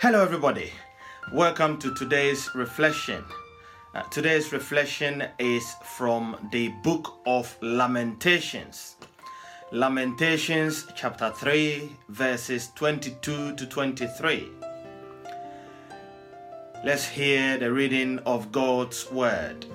Hello, everybody. Welcome to today's reflection. Uh, today's reflection is from the book of Lamentations. Lamentations chapter 3, verses 22 to 23. Let's hear the reading of God's word.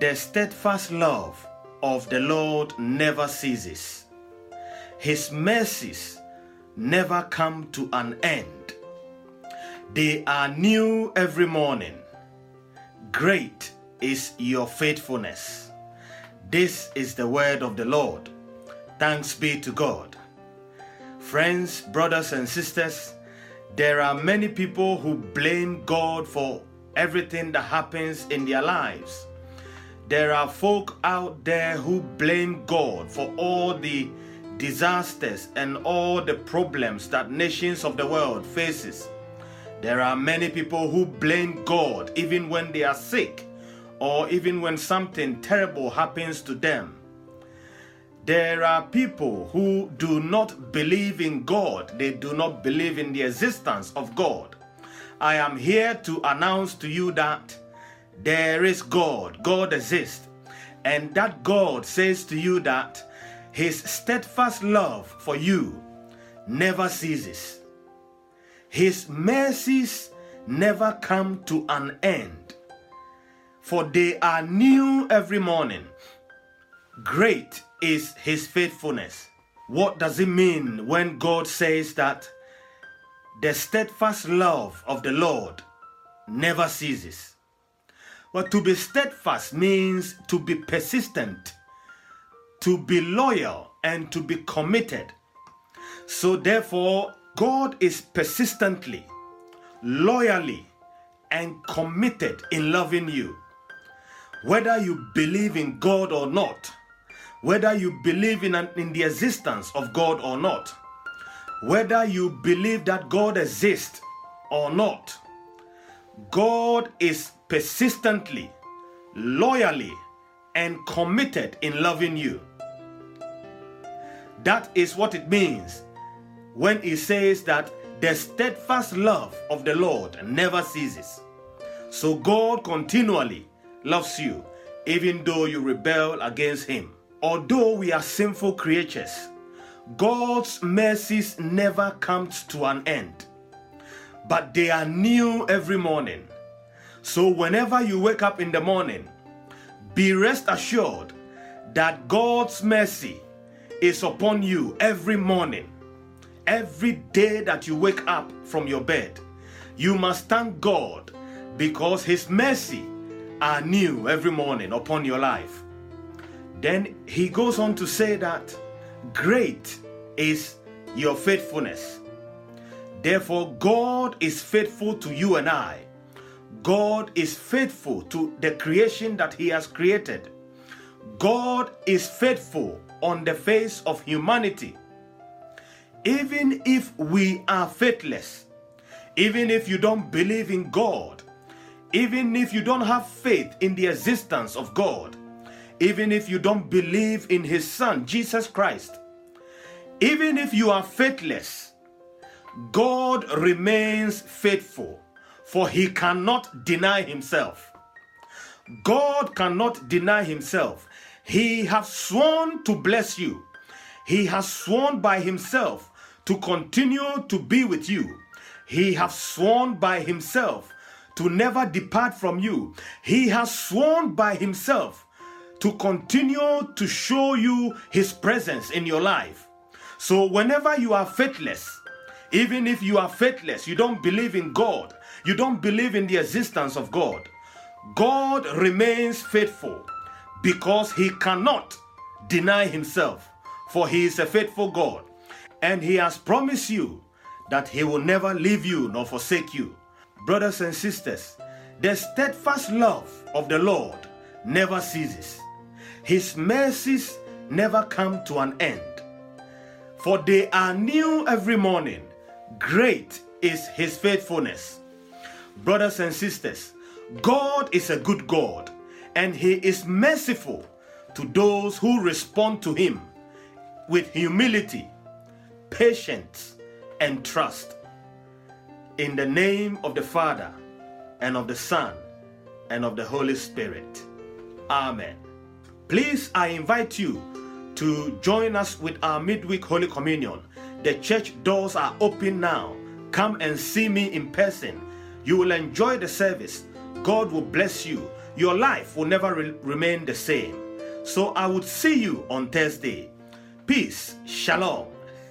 The steadfast love of the Lord never ceases, His mercies never come to an end. They are new every morning. Great is your faithfulness. This is the word of the Lord. Thanks be to God. Friends, brothers, and sisters, there are many people who blame God for everything that happens in their lives. There are folk out there who blame God for all the disasters and all the problems that nations of the world faces. There are many people who blame God even when they are sick or even when something terrible happens to them. There are people who do not believe in God, they do not believe in the existence of God. I am here to announce to you that there is God, God exists, and that God says to you that His steadfast love for you never ceases. His mercies never come to an end, for they are new every morning. Great is his faithfulness. What does it mean when God says that the steadfast love of the Lord never ceases? Well, to be steadfast means to be persistent, to be loyal, and to be committed. So, therefore, God is persistently, loyally, and committed in loving you. Whether you believe in God or not, whether you believe in, an, in the existence of God or not, whether you believe that God exists or not, God is persistently, loyally, and committed in loving you. That is what it means when he says that the steadfast love of the Lord never ceases. So God continually loves you, even though you rebel against him. Although we are sinful creatures, God's mercies never come to an end, but they are new every morning. So whenever you wake up in the morning, be rest assured that God's mercy is upon you every morning. Every day that you wake up from your bed, you must thank God because His mercy are new every morning upon your life. Then he goes on to say that great is your faithfulness. Therefore, God is faithful to you and I. God is faithful to the creation that He has created. God is faithful on the face of humanity. Even if we are faithless, even if you don't believe in God, even if you don't have faith in the existence of God, even if you don't believe in His Son, Jesus Christ, even if you are faithless, God remains faithful, for He cannot deny Himself. God cannot deny Himself. He has sworn to bless you. He has sworn by Himself to continue to be with you. He has sworn by Himself to never depart from you. He has sworn by Himself to continue to show you His presence in your life. So, whenever you are faithless, even if you are faithless, you don't believe in God, you don't believe in the existence of God, God remains faithful because He cannot deny Himself, for He is a faithful God. And He has promised you that He will never leave you nor forsake you. Brothers and sisters, the steadfast love of the Lord never ceases. His mercies never come to an end. For they are new every morning. Great is his faithfulness. Brothers and sisters, God is a good God and he is merciful to those who respond to him with humility, patience, and trust. In the name of the Father, and of the Son, and of the Holy Spirit. Amen. Please, I invite you to join us with our midweek Holy Communion. The church doors are open now. Come and see me in person. You will enjoy the service. God will bless you. Your life will never re- remain the same. So I would see you on Thursday. Peace. Shalom.